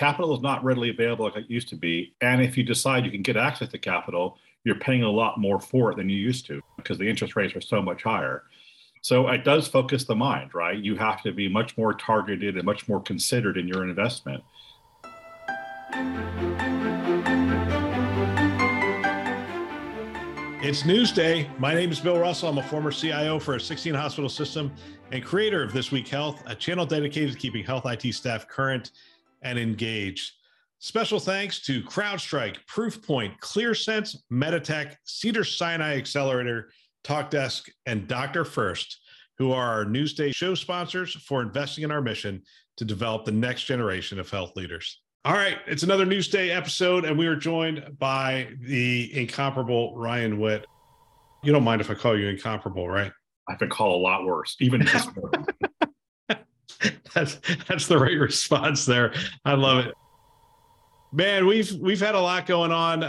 capital is not readily available like it used to be. And if you decide you can get access to capital, you're paying a lot more for it than you used to because the interest rates are so much higher. So it does focus the mind, right? You have to be much more targeted and much more considered in your investment. It's Newsday. My name is Bill Russell. I'm a former CIO for a 16 hospital system and creator of This Week Health, a channel dedicated to keeping health IT staff current and engaged. Special thanks to CrowdStrike, Proofpoint, ClearSense, Meditech, Cedars-Sinai Accelerator, TalkDesk, and Dr. First, who are our Newsday show sponsors for investing in our mission to develop the next generation of health leaders. All right, it's another Newsday episode, and we are joined by the incomparable Ryan Witt. You don't mind if I call you incomparable, right? I've been called a lot worse, even this that's that's the right response there. I love it. Man, we've we've had a lot going on.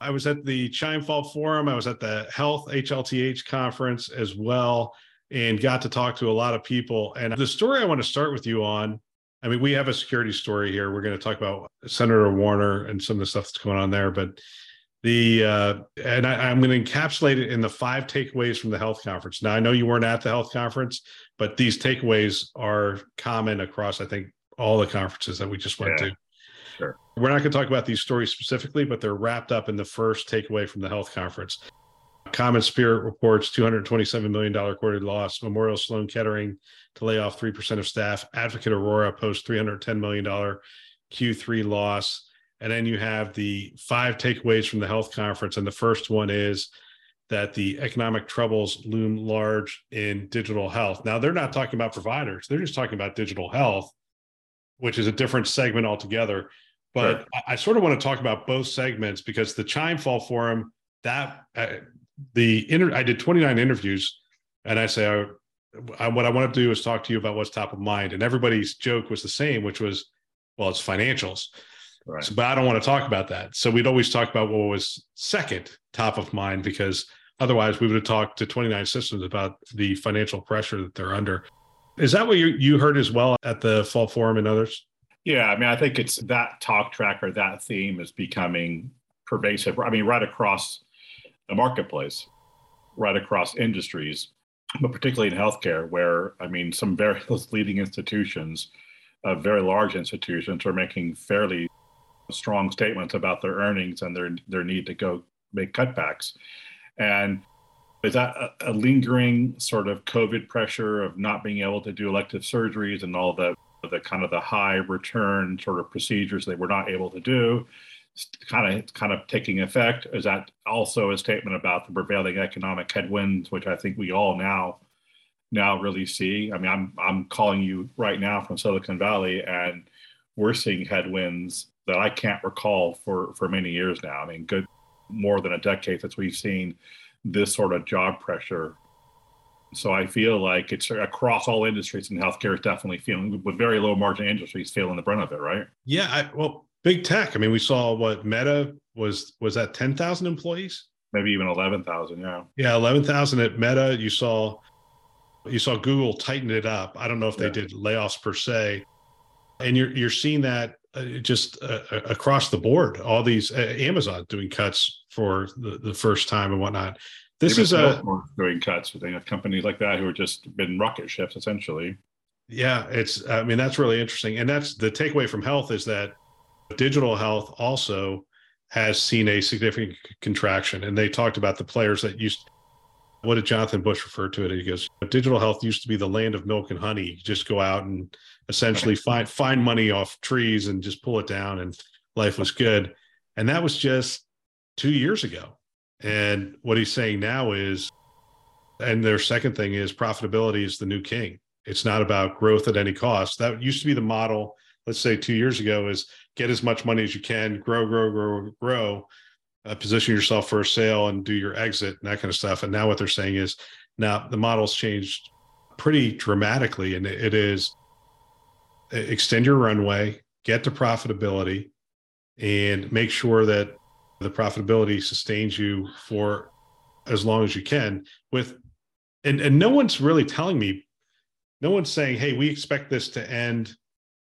I was at the CHIME Fall Forum. I was at the Health HLTH conference as well, and got to talk to a lot of people. And the story I want to start with you on. I mean, we have a security story here. We're going to talk about Senator Warner and some of the stuff that's going on there, but the uh, and I, am going to encapsulate it in the five takeaways from the health conference. Now, I know you weren't at the health conference, but these takeaways are common across, I think, all the conferences that we just went yeah, to. Sure. We're not going to talk about these stories specifically, but they're wrapped up in the first takeaway from the health conference. CommonSpirit reports $227 million quarterly loss. Memorial Sloan Kettering to lay off 3% of staff. Advocate Aurora posts $310 million Q3 loss. And then you have the five takeaways from the health conference. And the first one is that the economic troubles loom large in digital health. Now, they're not talking about providers, they're just talking about digital health, which is a different segment altogether. But sure. I, I, sort of want to talk about both segments because the CHIME Fall Forum, that uh, the inter- I did 29 interviews, and I say, I, I, what I want to do is talk to you about what's top of mind. And everybody's joke was the same, which was, well, it's financials. Right. So, but I don't want to talk about that. So we'd always talk about what was second top of mind because otherwise we would have talked to 29 systems about the financial pressure that they're under. Is that what you, you heard as well at the fall forum and others? Yeah, I mean, I think it's that talk track or that theme is becoming pervasive. I mean, right across the marketplace, right across industries, but particularly in healthcare, where I mean, some very those leading institutions, uh, very large institutions, are making fairly strong statements about their earnings and their their need to go make cutbacks. And is that a, a, lingering sort of COVID pressure of not being able to do elective surgeries and all the the kind of the high return sort of procedures they were not able to do? kind of kind of taking effect is that also a statement about the prevailing economic headwinds which i think we all now now really see i mean i'm i'm calling you right now from silicon valley and we're seeing headwinds that I can't recall for for many years now. I mean, good more than a decade since we've seen this sort of job pressure. So I feel like it's across all industries, and healthcare is definitely feeling with very low margin industries feeling the brunt of it, right? Yeah, I, well, big tech. I mean, we saw what Meta was was that ten thousand employees, maybe even eleven thousand. Yeah, yeah, eleven thousand at Meta. You saw you saw Google tighten it up. I don't know if they yeah. did layoffs per se, and you're you're seeing that just uh, uh, across the board. All these uh, Amazon doing cuts for the, the first time and whatnot. This Even is a doing cuts. They have companies like that who are just been rocket ships essentially. Yeah, it's. I mean, that's really interesting, and that's the takeaway from health is that digital health also has seen a significant contraction. And they talked about the players that used what did Jonathan Bush refer to it? He goes, digital health used to be the land of milk and honey. You just go out and essentially find find money off trees and just pull it down, and life was good. And that was just two years ago. And what he's saying now is, and their second thing is profitability is the new king. It's not about growth at any cost. That used to be the model. Let's say two years ago is get as much money as you can, grow, grow, grow, grow. uh, position yourself for a sale and do your exit and that kind of stuff. And now what they're saying is now the model's changed pretty dramatically, and it is uh, extend your runway, get to profitability, and make sure that the profitability sustains you for as long as you can with and and no one's really telling me no one's saying hey we expect this to end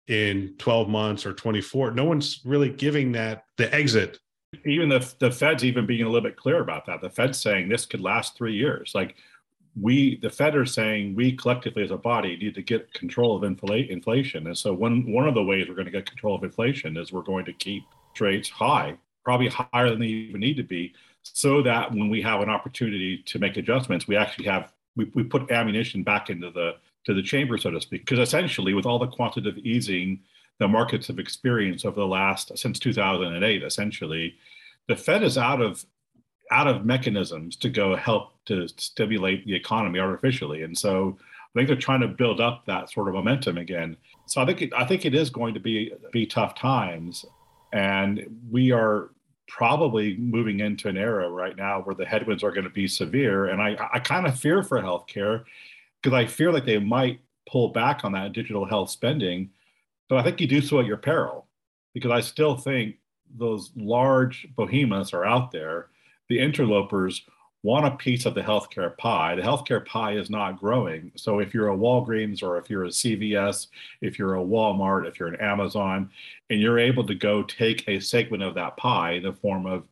in 12 months or 24 no one's really giving that the exit. Even the, the fed's even being a little bit clear about that. The fed's saying this could last three years. Like we the fed are saying we collectively as a body need to get control of infl- inflation. And so one one of the ways we're going to get control of inflation is we're going to keep rates high probably higher than they even need to be so that when we have an opportunity to make adjustments we actually have we, we put ammunition back into the to the chamber so to speak. Because essentially with all the quantitative easing the markets have experienced over the last since 2008 essentially the fed is out of out of mechanisms to go help to stimulate the economy artificially. And so I think they're trying to build up that sort of momentum again. So I think it, I think it is going to be be tough times, and we are probably moving into an era right now where the headwinds are going to be severe. And I I kind of fear for healthcare because I fear like they might pull back on that digital health spending, but I think you do so at your peril because I still think those large behemoths are out there the interlopers want a piece of the healthcare pie. The healthcare pie is not growing. So if you're a Walgreens or if you're a CVS, if you're a Walmart, if you're an Amazon, and you're able to go take a segment of that pie in the form of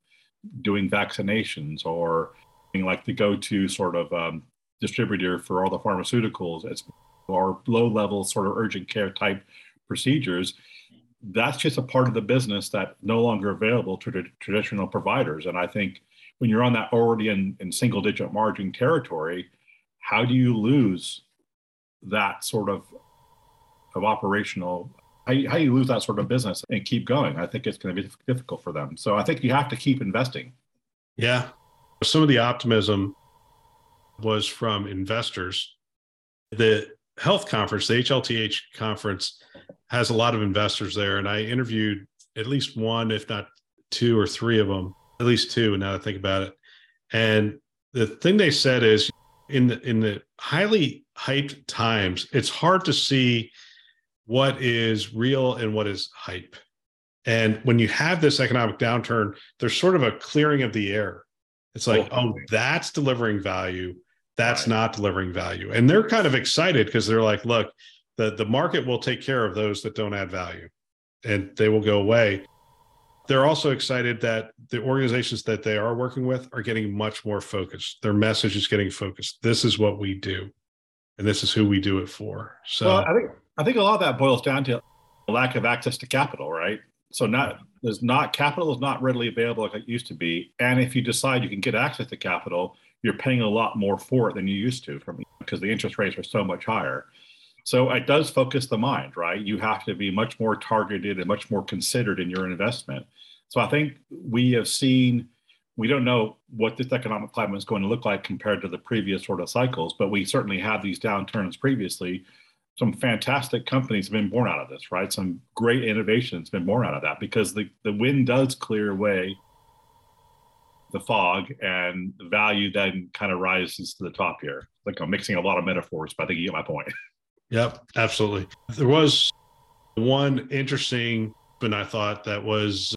doing vaccinations or being like the go-to sort of um, distributor for all the pharmaceuticals or low-level sort of urgent care type procedures, that's just a part of the business that no longer available to traditional providers. And I think when you're on that already in, in single digit margin territory, how do you lose that sort of of operational how you, how do you lose that sort of business and keep going? I think it's going to be difficult for them. So i think you have to keep investing. Yeah. Some of the optimism was from investors. The health conference the hlth conference has a lot of investors there and i interviewed at least one if not two or three of them at least two now that I think about it. And the thing they said is in the in the highly hyped times, it's hard to see what is real and what is hype. And when you have this economic downturn, there's sort of a clearing of the air. It's like, oh, oh that's delivering value. That's right. not delivering value. And they're kind of excited because they're like, look, the, the market will take care of those that don't add value and they will go away they're also excited that the organizations that they are working with are getting much more focused. Their message is getting focused. This is what we do, and this is who we do it for. So well, I think I think a lot of that boils down to lack of access to capital, right? So not there's not capital is not readily available like it used to be, and if you decide you can get access to capital, you're paying a lot more for it than you used to from because the interest rates are so much higher. So it does focus the mind, right? You have to be much more targeted and much more considered in your investment. So I think we have seen, we don't know what this economic climate is going to look like compared to the previous sort of cycles, but we certainly had these downturns previously. Some fantastic companies have been born out of this, right? Some great innovations have been born out of that because the, the wind does clear away the fog and the value then kind of rises to the top here. Like I'm mixing a lot of metaphors, but I think you get my point. Yep, absolutely. There was one interesting, but I thought that was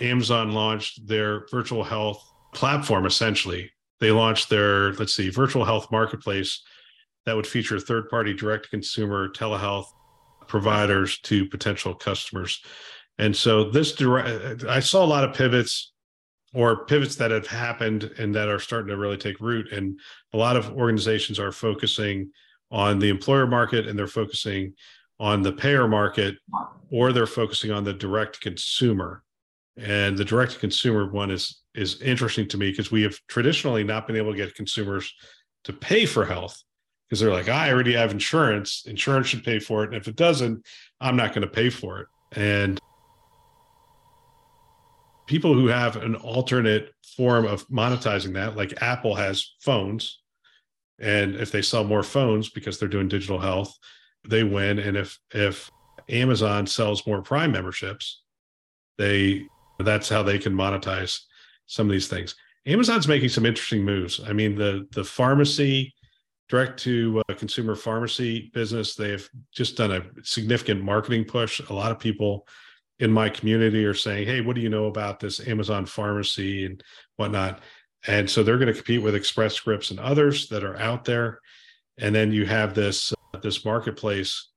Amazon launched their virtual health platform essentially. They launched their, let's see, virtual health marketplace that would feature third party direct consumer telehealth providers to potential customers. And so this direct, I saw a lot of pivots or pivots that have happened and that are starting to really take root. And a lot of organizations are focusing on the employer market and they're focusing on the payer market or they're focusing on the direct consumer. And the direct consumer one is is interesting to me because we have traditionally not been able to get consumers to pay for health because they're like i already have insurance. Insurance should pay for it. And if it doesn't i'm not going to pay for it. And people who have an alternate form of monetizing that like apple has phones and if they sell more phones because they're doing digital health they win and if if amazon sells more prime memberships they that's how they can monetize some of these things. Amazon's making some interesting moves. I mean, the the pharmacy direct to uh, consumer pharmacy business, they've just done a significant marketing push. A lot of people in my community are saying, "Hey, what do you know about this Amazon pharmacy and whatnot?" And so they're going to compete with Express Scripts and others that are out there. And then you have this uh, this marketplace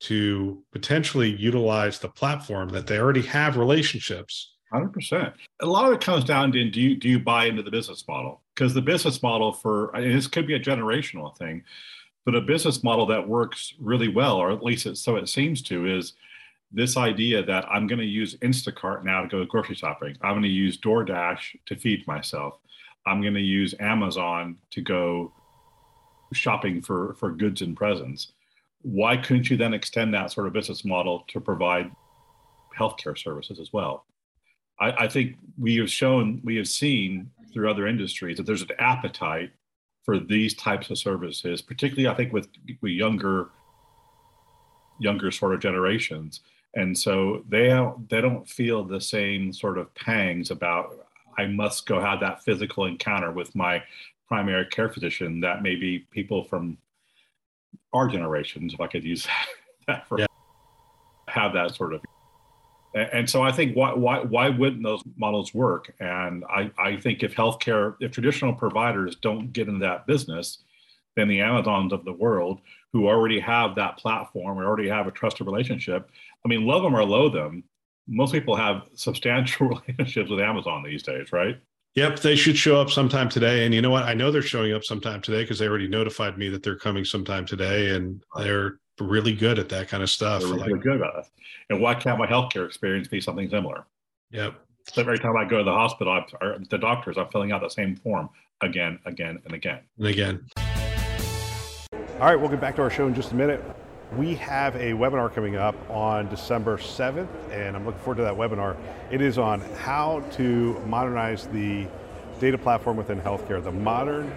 to potentially utilize the platform that they already have relationships Hundred percent. A lot of it comes down to do you do you buy into the business model? Because the business model for this could be a generational thing, but a business model that works really well, or at least it, so it seems to, is this idea that I'm going to use Instacart now to go grocery shopping. I'm going to use DoorDash to feed myself. I'm going to use Amazon to go shopping for for goods and presents. Why couldn't you then extend that sort of business model to provide healthcare services as well? I, I think we have shown, we have seen through other industries that there's an appetite for these types of services, particularly I think with, with younger younger sort of generations. And so they they don't feel the same sort of pangs about I must go have that physical encounter with my primary care physician that maybe people from our generations, if I could use that for yeah. have that sort of and so I think why why why wouldn't those models work? And I, I think if healthcare, if traditional providers don't get into that business, then the Amazons of the world who already have that platform or already have a trusted relationship, I mean, love them or loathe them, most people have substantial relationships with Amazon these days, right? Yep, they should show up sometime today. And you know what? I know they're showing up sometime today because they already notified me that they're coming sometime today, and they're really good at that kind of stuff. They're really like, good about it. And why can't my healthcare experience be something similar? Yep. So every time I go to the hospital I, or the doctors, I'm filling out the same form again, again, and again. And again. All right, we'll get back to our show in just a minute. We have a webinar coming up on December 7th, and I'm looking forward to that webinar. It is on how to modernize the data platform within healthcare, the modern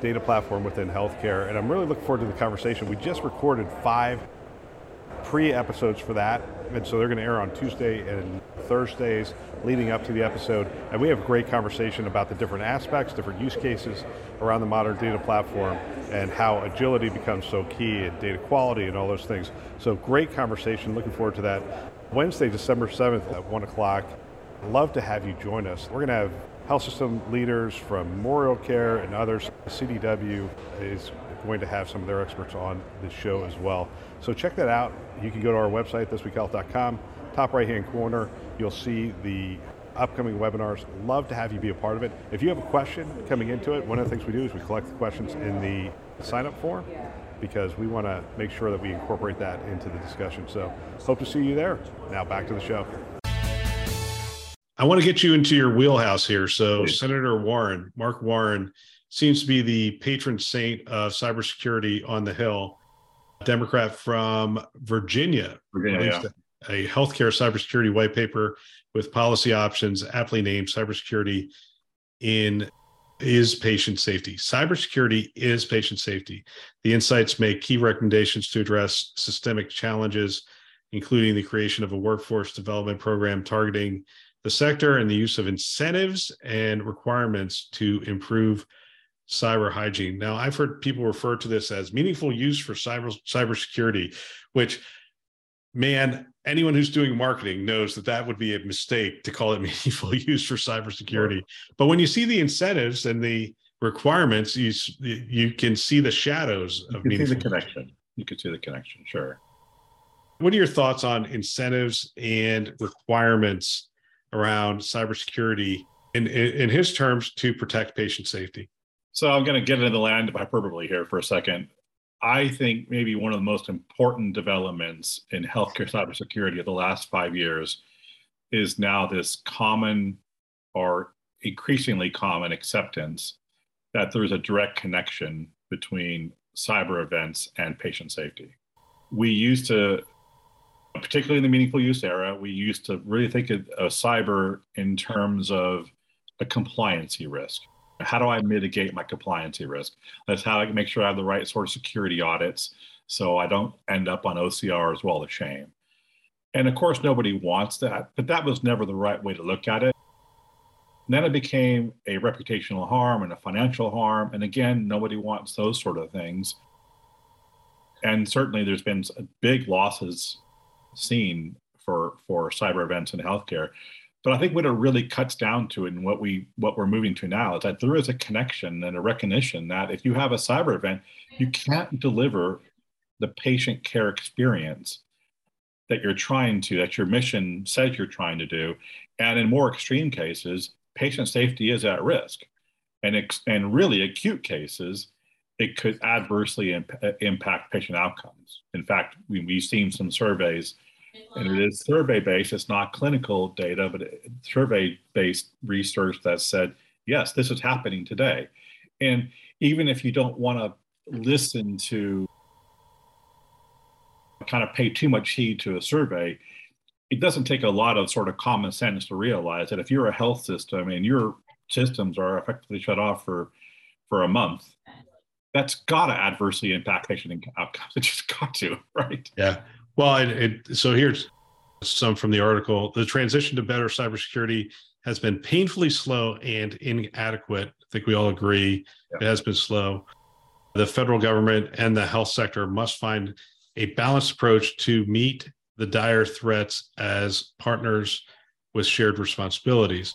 data platform within healthcare. And I'm really looking forward to the conversation. We just recorded five pre episodes for that. And so they're going to air on Tuesday and Thursdays leading up to the episode. And we have a great conversation about the different aspects, different use cases around the modern data platform and how agility becomes so key and data quality and all those things. So great conversation. Looking forward to that. Wednesday, December 7th at 1 o'clock. Love to have you join us. We're going to have health system leaders from Memorial Care and others. CDW is going to have some of their experts on the show as well. So check that out. You can go to our website, thisweekhealth.com. Top right hand corner, you'll see the upcoming webinars. Love to have you be a part of it. If you have a question coming into it, one of the things we do is we collect the questions in the sign up form because we want to make sure that we incorporate that into the discussion. So hope to see you there. Now back to the show. I want to get you into your wheelhouse here. So, Senator Warner, Mark Warner, seems to be the patron saint of cybersecurity on the Hill. Democrat from Virginia, Virginia yeah. a healthcare cybersecurity white paper with policy options aptly named cybersecurity in is patient safety. Cybersecurity is patient safety. The insights make key recommendations to address systemic challenges, including the creation of a workforce development program targeting the sector and the use of incentives and requirements to improve cyber hygiene. Now, I've heard people refer to this as meaningful use for cyber cybersecurity, which, man, anyone who's doing marketing knows that that would be a mistake to call it meaningful use for cybersecurity. But when you see the incentives and the requirements, you you can see the shadows of meaningful. See the connection. You can see the connection. Sure. What are your thoughts on incentives and requirements around cybersecurity in, in, in his terms to protect patient safety. So I'm going to get into the land of hyperbole here for a second. I think maybe one of the most important developments in healthcare cybersecurity of the last five years is now this common or increasingly common acceptance that there's a direct connection between cyber events and patient safety. We used to particularly in the meaningful use era, we used to really think of, cyber in terms of a compliancy risk. How do I mitigate my compliancy risk? That's how I make sure I have the right sort of security audits so I don't end up on OCR as well as shame. And of course, nobody wants that, but that was never the right way to look at it. And then it became a reputational harm and a financial harm. And again, nobody wants those sort of things. And certainly there's been big losses seen for, for cyber events in healthcare. But I think what it really cuts down to and what we what we're moving to now is that there is a connection and a recognition that if you have a cyber event, you can't deliver the patient care experience that you're trying to, that your mission says you're trying to do. And in more extreme cases, patient safety is at risk. And, ex- and really acute cases, it could adversely imp- impact patient outcomes. In fact, we, we've seen some surveys, and it is survey based, it's not clinical data, but survey based research that said, yes, this is happening today. And even if you don't want to listen to kind of pay too much heed to a survey, it doesn't take a lot of sort of common sense to realize that if you're a health system and your systems are effectively shut off for for a month, that's got to adversely impact patient outcomes. It just got to, right? Yeah. Well, it, it, so here's some from the article. The transition to better cybersecurity has been painfully slow and inadequate. I think we all agree yeah. it has been slow. The federal government and the health sector must find a balanced approach to meet the dire threats as partners with shared responsibilities.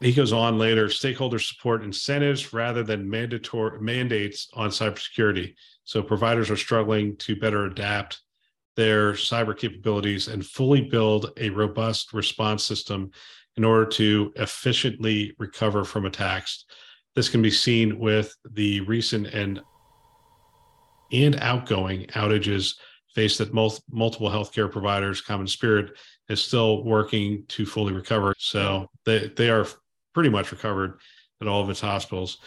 He goes on later stakeholders support incentives rather than mandatory mandates on cybersecurity. So providers are struggling to better adapt their cyber capabilities and fully build a robust response system in order to efficiently recover from attacks. This can be seen with the recent and and outgoing outages faced at mul- multiple healthcare providers. CommonSpirit is still working to fully recover. So they, they are pretty much recovered at all of its hospitals.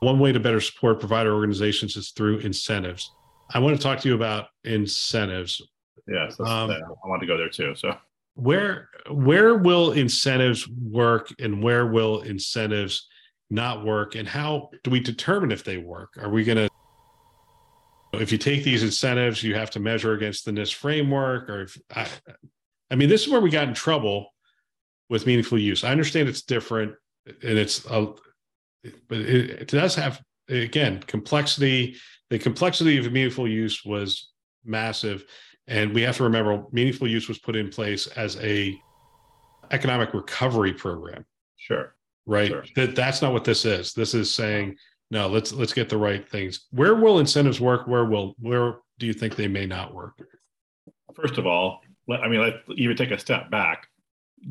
One way to better support provider organizations is through incentives. I want to talk to you about incentives. Yes, um, I want to go there too. So where where will incentives work and where will incentives not work and how do we determine if they work? Are we going to if you take these incentives, you have to measure against the NIST framework. Or if I, I mean, this is where we got in trouble with meaningful use. I understand it's different, and it's a, but it, it does have again complexity. The complexity of meaningful use was massive, and we have to remember meaningful use was put in place as a economic recovery program. Sure. Right. Sure. That that's not what this is. This is saying no let's let's get the right things where will incentives work where will where do you think they may not work first of all i mean let's even take a step back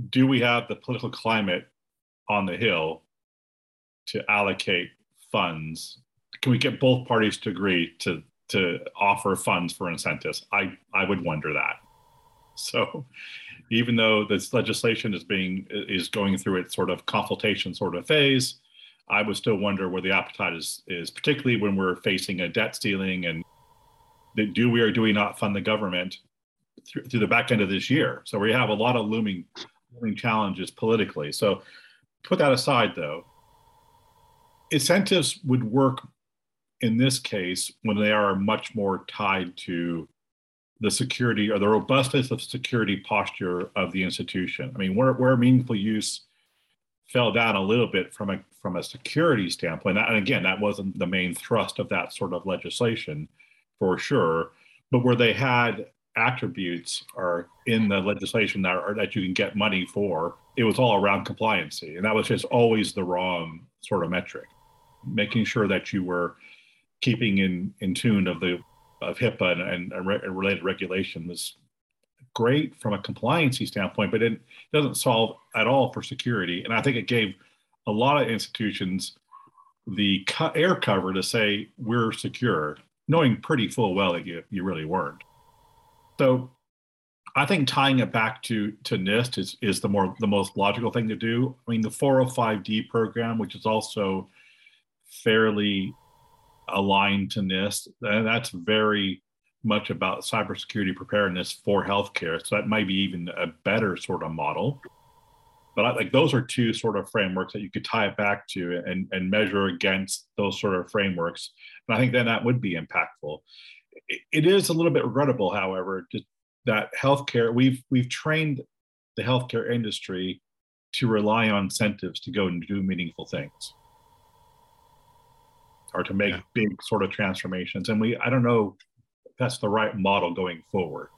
do we have the political climate on the hill to allocate funds can we get both parties to agree to to offer funds for incentives i i would wonder that so even though this legislation is being is going through its sort of consultation sort of phase I would still wonder where the appetite is, is particularly when we're facing a debt ceiling and do we or do we not fund the government through, through the back end of this year? So we have a lot of looming, looming challenges politically. So put that aside though, incentives would work in this case when they are much more tied to the security or the robustness of security posture of the institution. I mean, where, where meaningful use fell down a little bit from a from a security standpoint. And again, that wasn't the main thrust of that sort of legislation, for sure. But where they had attributes are in the legislation that are, that you can get money for, it was all around compliancy, and that was just always the wrong sort of metric. Making sure that you were keeping in in tune of the of HIPAA and, and, related regulation was great from a compliancy standpoint, but it doesn't solve at all for security. And I think it gave a lot of institutions the air cover to say we're secure, knowing pretty full well that you, you really weren't. So I think tying it back to to NIST is is the more the most logical thing to do. I mean, the 405D program, which is also fairly aligned to NIST, that's very much about cybersecurity preparedness for healthcare. So that might be even a better sort of model. But I, like those are two sort of frameworks that you could tie it back to and, and measure against those sort of frameworks. And I think then that would be impactful. it, it is a little bit regrettable, however, that healthcare we've we've trained the healthcare industry to rely on incentives to go and do meaningful things or to make yeah. big sort of transformations. And we, I don't know if that's the right model going forward.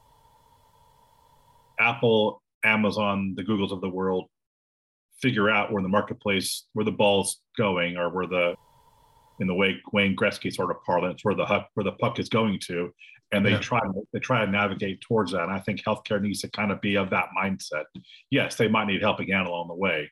Apple, Amazon, the Googles of the world figure out where the marketplace, where the ball's going, or where the, in the way Wayne Gretzky sort of parlance, where the huck, where the puck is going to, and they yeah. try they try to navigate towards that. And I think healthcare needs to kind of be of that mindset. Yes, they might need helping hand along the way,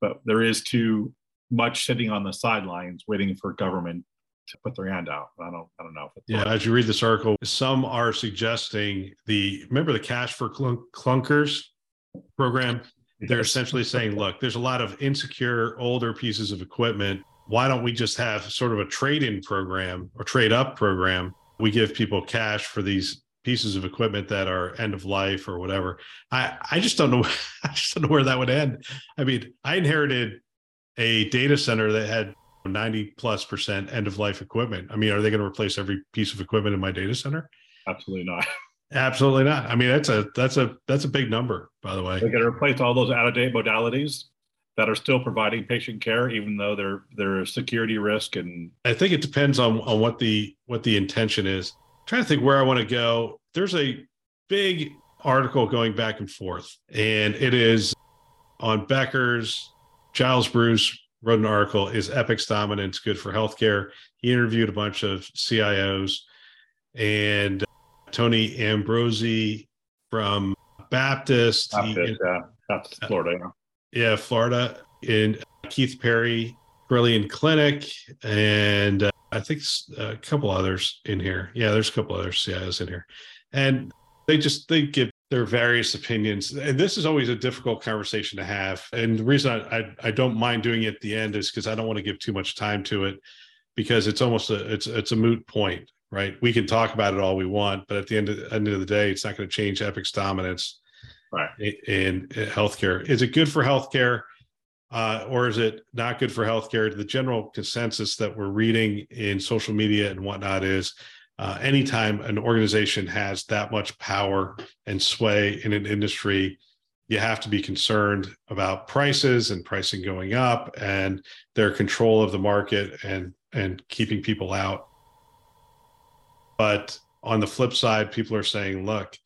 but there is too much sitting on the sidelines waiting for government to put their hand out. I don't I don't know. yeah, as you read this article, some are suggesting the remember the cash for clunk, clunkers program. They're essentially saying, look, there's a lot of insecure older pieces of equipment. Why don't we just have sort of a trade-in program or trade-up program we give people cash for these pieces of equipment that are end of life or whatever. I I just don't know. I just don't know where that would end. I mean, I inherited a data center that had 90 plus percent end of life equipment. I mean, are they going to replace every piece of equipment in my data center? Absolutely not. Absolutely not. I mean, that's a that's a that's a big number, by the way. They're going to replace all those out of date modalities that are still providing patient care, even though they're they're a security risk. And I think it depends on on what the what the intention is. I'm trying to think where I want to go. There's a big article going back and forth, and it is on Becker's. Giles Bruce wrote an article: "Is Epic's dominance good for healthcare?" He interviewed a bunch of CIOs, and uh, Tony Ambrozie from Baptist, Baptist, he, yeah. Baptist, uh, Florida. Yeah yeah, Florida, in uh, Keith Perry Brilliant Clinic, and uh, I think a couple others in here. Yeah, there's a couple other CIOs in here, and they just they give their various opinions. And this is always a difficult conversation to have. And the reason I I, I don't mind doing it at the end is because I don't want to give too much time to it, because it's almost a it's it's a moot point, right? We can talk about it all we want, but at the end of, end of the day, it's not going to change Epic's dominance right. in, healthcare. Is it good for healthcare? Uh, or is it not good for healthcare? The general consensus that we're reading in social media and whatnot is uh, anytime an organization has that much power and sway in an industry, you have to be concerned about prices and pricing going up and their control of the market and and keeping people out. But on the flip side, people are saying, look,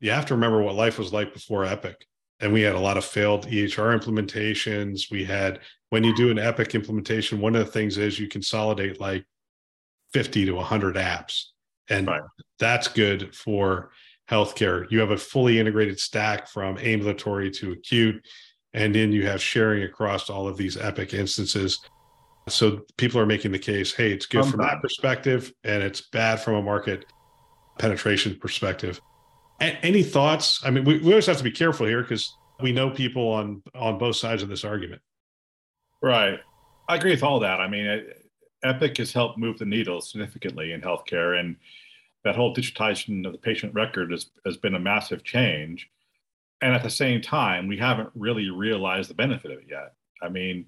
you have to remember what life was like before Epic. And we had a lot of failed EHR implementations. We had, when you do an Epic implementation, one of the things is you consolidate like 50 to 100 apps. And right. that's good for healthcare. You have a fully integrated stack from ambulatory to acute. And then you have sharing across all of these Epic instances. So people are making the case hey, it's good um, from that perspective, and it's bad from a market penetration perspective any thoughts? I mean, we, we always have to be careful here because we know people on on both sides of this argument. Right. I agree with all that. I mean, Epic has helped move the needle significantly in healthcare, and that whole digitization of the patient record has, has been a massive change. And at the same time, we haven't really realized the benefit of it yet. I mean,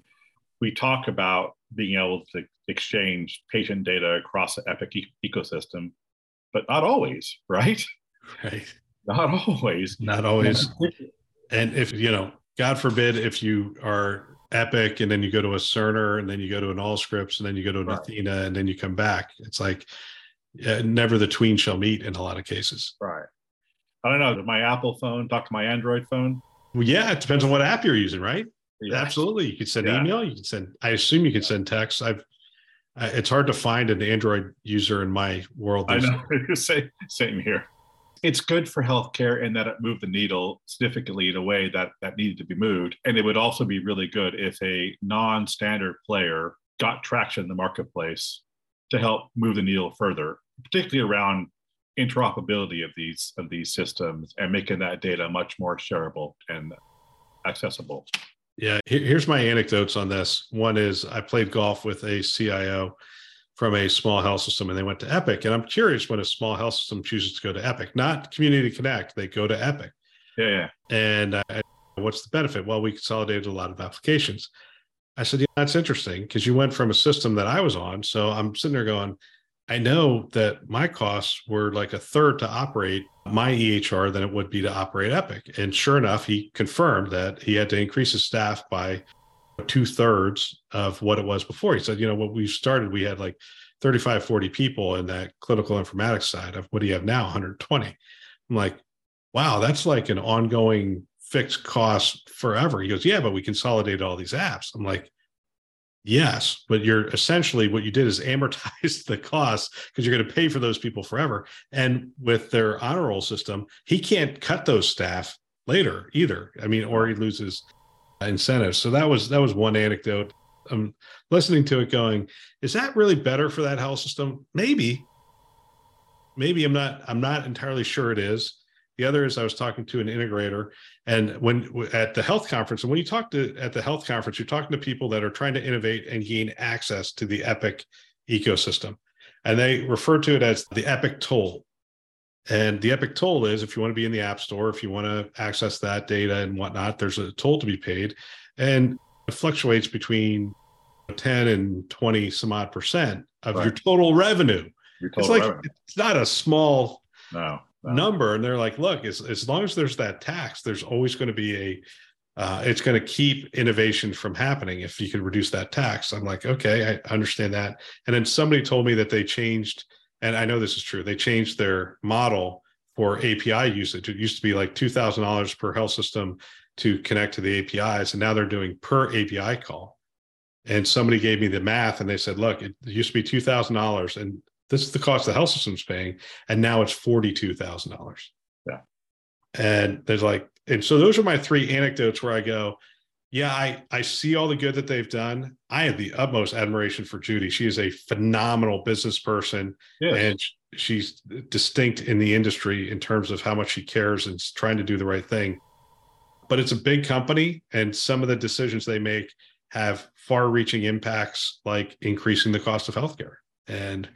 we talk about being able to exchange patient data across the Epic e- ecosystem, but not always, right? Right. Not always. Not always. and if, you know, God forbid, if you are Epic and then you go to a Cerner and then you go to an Allscripts and then you go to an right. Athena and then you come back, it's like uh, never the tween shall meet in a lot of cases. Right. I don't know. Did my Apple phone talk to my Android phone? Well, yeah, it depends on what app you're using, right? Yeah. Absolutely. You can send yeah. email. You can send. I assume you can send text. I've. it's hard to find an Android user in my world. I know. same, same here it's good for healthcare in that it moved the needle significantly in a way that that needed to be moved. And it would also be really good if a non-standard player got traction in the marketplace to help move the needle further, particularly around interoperability of these of these systems and making that data much more shareable and accessible. Yeah, here's my anecdotes on this. One is I played golf with a CIO from a small health system and they went to Epic. And I'm curious when a small health system chooses to go to Epic, not Community Connect, they go to Epic. Yeah. yeah. And uh, what's the benefit? Well, we consolidated a lot of applications. I said, yeah, that's interesting because you went from a system that I was on. So I'm sitting there going, I know that my costs were like a third to operate my EHR than it would be to operate Epic. And sure enough, he confirmed that he had to increase his staff by two thirds of what it was before. He said, you know, when we started, we had like 35, 40 people in that clinical informatics side of what do you have now? 120. I'm like, wow, that's like an ongoing fixed cost forever. He goes, yeah, but we consolidated all these apps. I'm like, yes, but you're essentially what you did is amortize the cost because you're going to pay for those people forever. And with their honor roll system, he can't cut those staff later either. I mean, or he loses incentives. So that was that was one anecdote. I'm listening to it going, is that really better for that health system? Maybe. Maybe I'm not I'm not entirely sure it is. The other is I was talking to an integrator, and when at the health conference, and when you talk to at the health conference, you're talking to people that are trying to innovate and gain access to the Epic ecosystem, and they refer to it as the Epic toll. And the Epic toll is if you want to be in the App Store, if you want to access that data and whatnot, there's a toll to be paid, and it fluctuates between 10 and 20 some odd percent of right. your total revenue. Your total it's like revenue. it's not a small no number and they're like look as, as long as there's that tax there's always going to be a uh, it's going to keep innovation from happening if you can reduce that tax i'm like okay i understand that and then somebody told me that they changed and i know this is true. They changed their model for api usage. It used to be like $2000 per health system to connect to the apis and now they're doing per api call. And somebody gave me the math and they said look it used to be $2000 and this is the cost the health system's paying, and now it's forty-two thousand dollars. Yeah, and there's like, and so those are my three anecdotes where I go, yeah, I I see all the good that they've done. I have the utmost admiration for Judy. She is a phenomenal business person, yes. and she's distinct in the industry in terms of how much she cares and trying to do the right thing. But it's a big company, and some of the decisions they make have far-reaching impacts, like increasing the cost of healthcare. And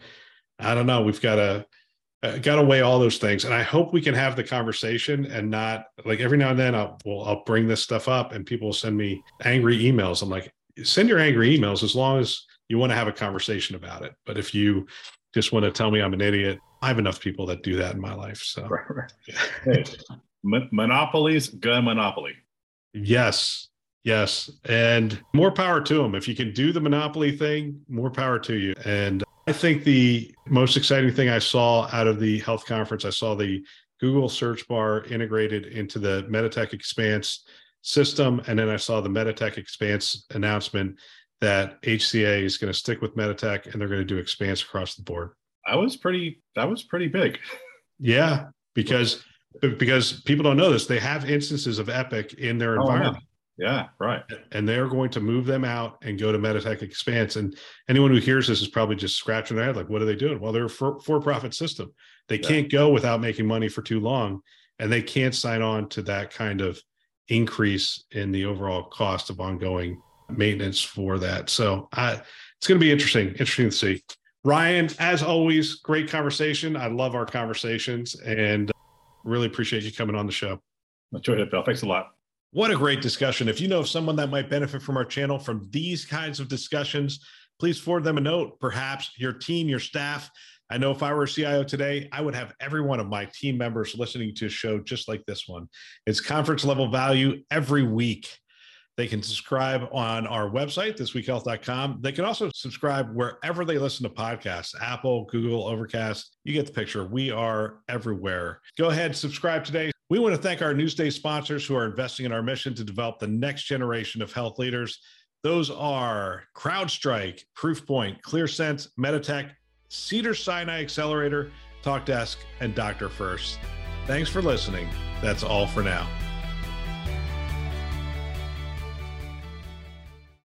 I don't know. We've got to uh, got to weigh all those things, and I hope we can have the conversation and not like every now and then I'll well, I'll bring this stuff up and people will send me angry emails. I'm like, send your angry emails as long as you want to have a conversation about it. But if you just want to tell me I'm an idiot, I have enough people that do that in my life. So right, right. hey, monopolies, gun monopoly. Yes, yes, and more power to them. If you can do the monopoly thing, more power to you. And I think the most exciting thing I saw out of the health conference, I saw the Google search bar integrated into the Meditech Expanse system. And then I saw the Meditech Expanse announcement that HCA is going to stick with Meditech and they're going to do Expanse across the board. That was pretty, that was pretty big. Yeah, because because people don't know this, they have instances of Epic in their oh, environment. Yeah, right. And they're going to move them out and go to Meditech Expanse. And anyone who hears this is probably just scratching their head, like, what are they doing? Well, they're a for-profit system. They yeah. can't go without making money for too long, and they can't sign on to that kind of increase in the overall cost of ongoing maintenance for that. So I, it's going to be interesting, interesting to see. Ryan, as always, great conversation. I love our conversations and uh, really appreciate you coming on the show. Enjoyed it, Bill. Thanks a lot. What a great discussion. If you know of someone that might benefit from our channel from these kinds of discussions, please forward them a note, perhaps your team, your staff. I know if I were a CIO today, I would have every one of my team members listening to a show just like this one. It's conference level value every week. They can subscribe on our website, thisweekhealth.com. They can also subscribe wherever they listen to podcasts Apple, Google, Overcast. You get the picture. We are everywhere. Go ahead, subscribe today. We want to thank our Newsday sponsors who are investing in our mission to develop the next generation of health leaders. Those are CrowdStrike, Proofpoint, ClearSense, Meditech, Cedars-Sinai Accelerator, TalkDesk, and Dr. First. Thanks for listening. That's all for now.